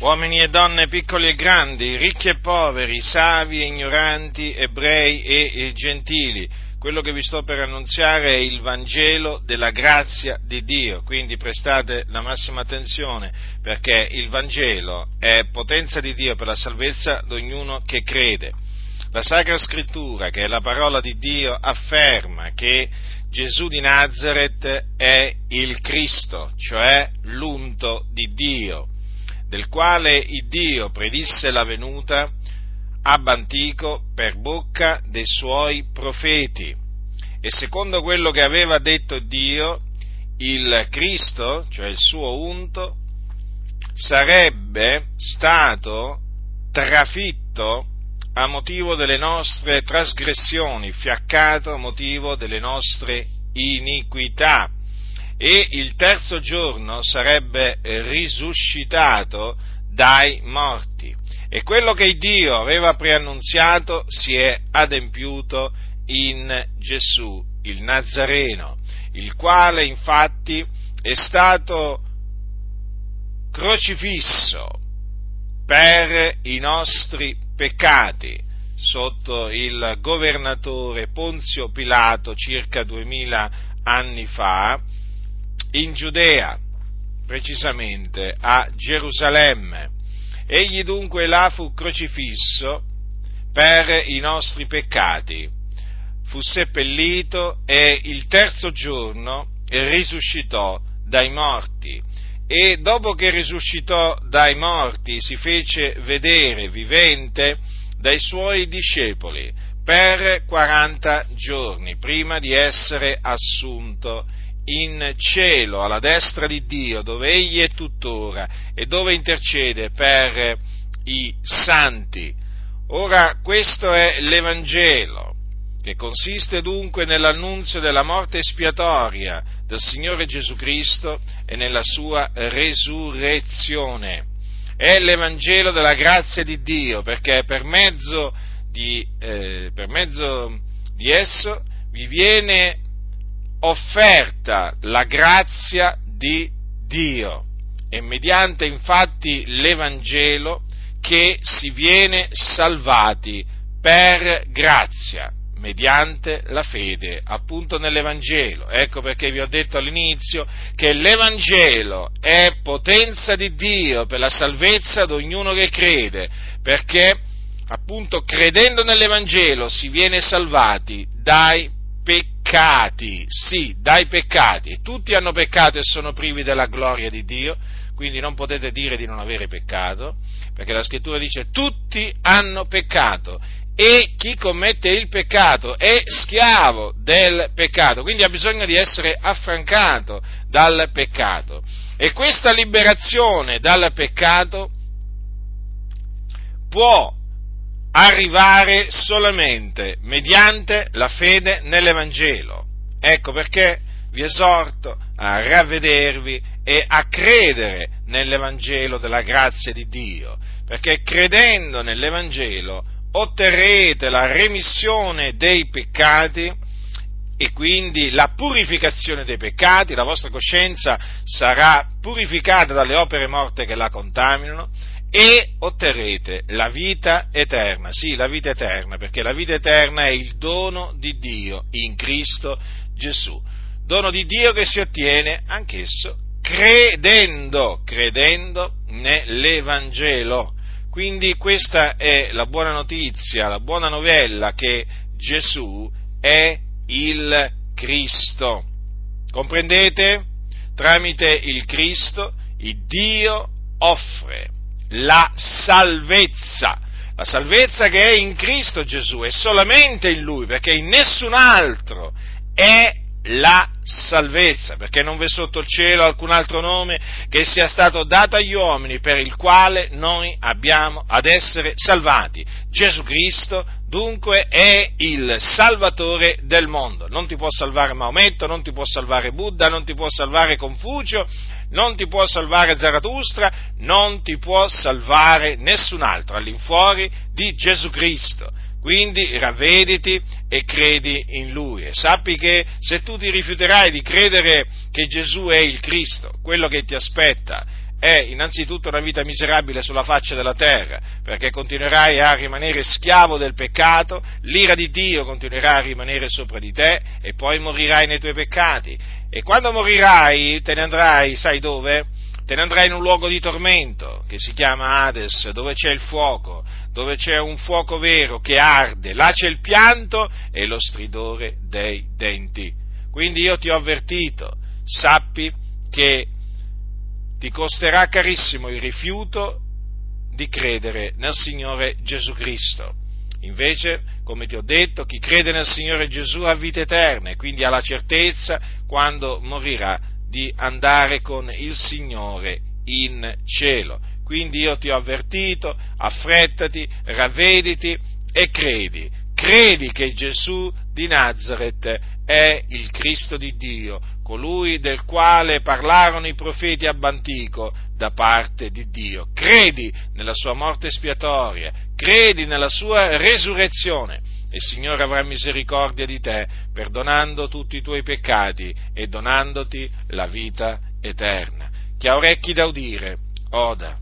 uomini e donne piccoli e grandi, ricchi e poveri, savi e ignoranti, ebrei e, gentili. Quello che vi sto per annunziare è il Vangelo della grazia di Dio, quindi prestate la massima attenzione perché il Vangelo è potenza di Dio per la salvezza di ognuno che crede. La Sacra Scrittura, che è la parola di Dio, afferma che Gesù di Nazareth è il Cristo, cioè l'unto di Dio, del quale il Dio predisse la venuta ab antico per bocca dei suoi profeti. E secondo quello che aveva detto Dio, il Cristo, cioè il suo unto, sarebbe stato trafitto a motivo delle nostre trasgressioni, fiaccato a motivo delle nostre iniquità e il terzo giorno sarebbe risuscitato dai morti. E quello che Dio aveva preannunziato si è adempiuto in Gesù, il Nazareno, il quale infatti è stato crocifisso per i nostri peccati sotto il governatore Ponzio Pilato circa duemila anni fa in Giudea, precisamente a Gerusalemme. Egli dunque là fu crocifisso per i nostri peccati, fu seppellito e il terzo giorno risuscitò dai morti e dopo che risuscitò dai morti si fece vedere vivente dai suoi discepoli per 40 giorni prima di essere assunto in cielo alla destra di Dio dove egli è tuttora e dove intercede per i santi. Ora questo è l'Evangelo che consiste dunque nell'annunzio della morte espiatoria del Signore Gesù Cristo e nella sua resurrezione. È l'Evangelo della grazia di Dio, perché per mezzo di, eh, per mezzo di esso vi viene offerta la grazia di Dio. È mediante infatti l'Evangelo che si viene salvati per grazia mediante la fede appunto nell'Evangelo. Ecco perché vi ho detto all'inizio che l'Evangelo è potenza di Dio per la salvezza di ognuno che crede, perché appunto credendo nell'Evangelo si viene salvati dai peccati, sì, dai peccati. Tutti hanno peccato e sono privi della gloria di Dio, quindi non potete dire di non avere peccato, perché la scrittura dice tutti hanno peccato e chi commette il peccato è schiavo del peccato, quindi ha bisogno di essere affrancato dal peccato. E questa liberazione dal peccato può arrivare solamente mediante la fede nell'Evangelo. Ecco perché vi esorto a ravvedervi e a credere nell'Evangelo della grazia di Dio, perché credendo nell'Evangelo otterrete la remissione dei peccati e quindi la purificazione dei peccati, la vostra coscienza sarà purificata dalle opere morte che la contaminano e otterrete la vita eterna, sì, la vita eterna, perché la vita eterna è il dono di Dio in Cristo Gesù, dono di Dio che si ottiene anch'esso credendo, credendo nell'Evangelo. Quindi questa è la buona notizia, la buona novella che Gesù è il Cristo. Comprendete? Tramite il Cristo il Dio offre la salvezza, la salvezza che è in Cristo Gesù, è solamente in Lui, perché in nessun altro è la salvezza, perché non v'è sotto il cielo alcun altro nome che sia stato dato agli uomini per il quale noi abbiamo ad essere salvati. Gesù Cristo dunque è il salvatore del mondo. Non ti può salvare Maometto, non ti può salvare Buddha, non ti può salvare Confucio, non ti può salvare Zarathustra, non ti può salvare nessun altro all'infuori di Gesù Cristo. Quindi ravvediti e credi in Lui e sappi che se tu ti rifiuterai di credere che Gesù è il Cristo, quello che ti aspetta è innanzitutto una vita miserabile sulla faccia della terra, perché continuerai a rimanere schiavo del peccato, l'ira di Dio continuerà a rimanere sopra di te e poi morirai nei tuoi peccati. E quando morirai te ne andrai, sai dove? Te ne andrai in un luogo di tormento che si chiama Hades, dove c'è il fuoco, dove c'è un fuoco vero che arde, là c'è il pianto e lo stridore dei denti. Quindi io ti ho avvertito, sappi che ti costerà carissimo il rifiuto di credere nel Signore Gesù Cristo. Invece, come ti ho detto, chi crede nel Signore Gesù ha vita eterna e quindi ha la certezza, quando morirà, di andare con il Signore in cielo. Quindi io ti ho avvertito, affrettati, ravvediti e credi. Credi che Gesù di Nazareth è il Cristo di Dio, colui del quale parlarono i profeti ab antico da parte di Dio. Credi nella sua morte espiatoria, credi nella sua resurrezione il Signore avrà misericordia di te, perdonando tutti i tuoi peccati e donandoti la vita eterna. Chi ha orecchi da udire, oda.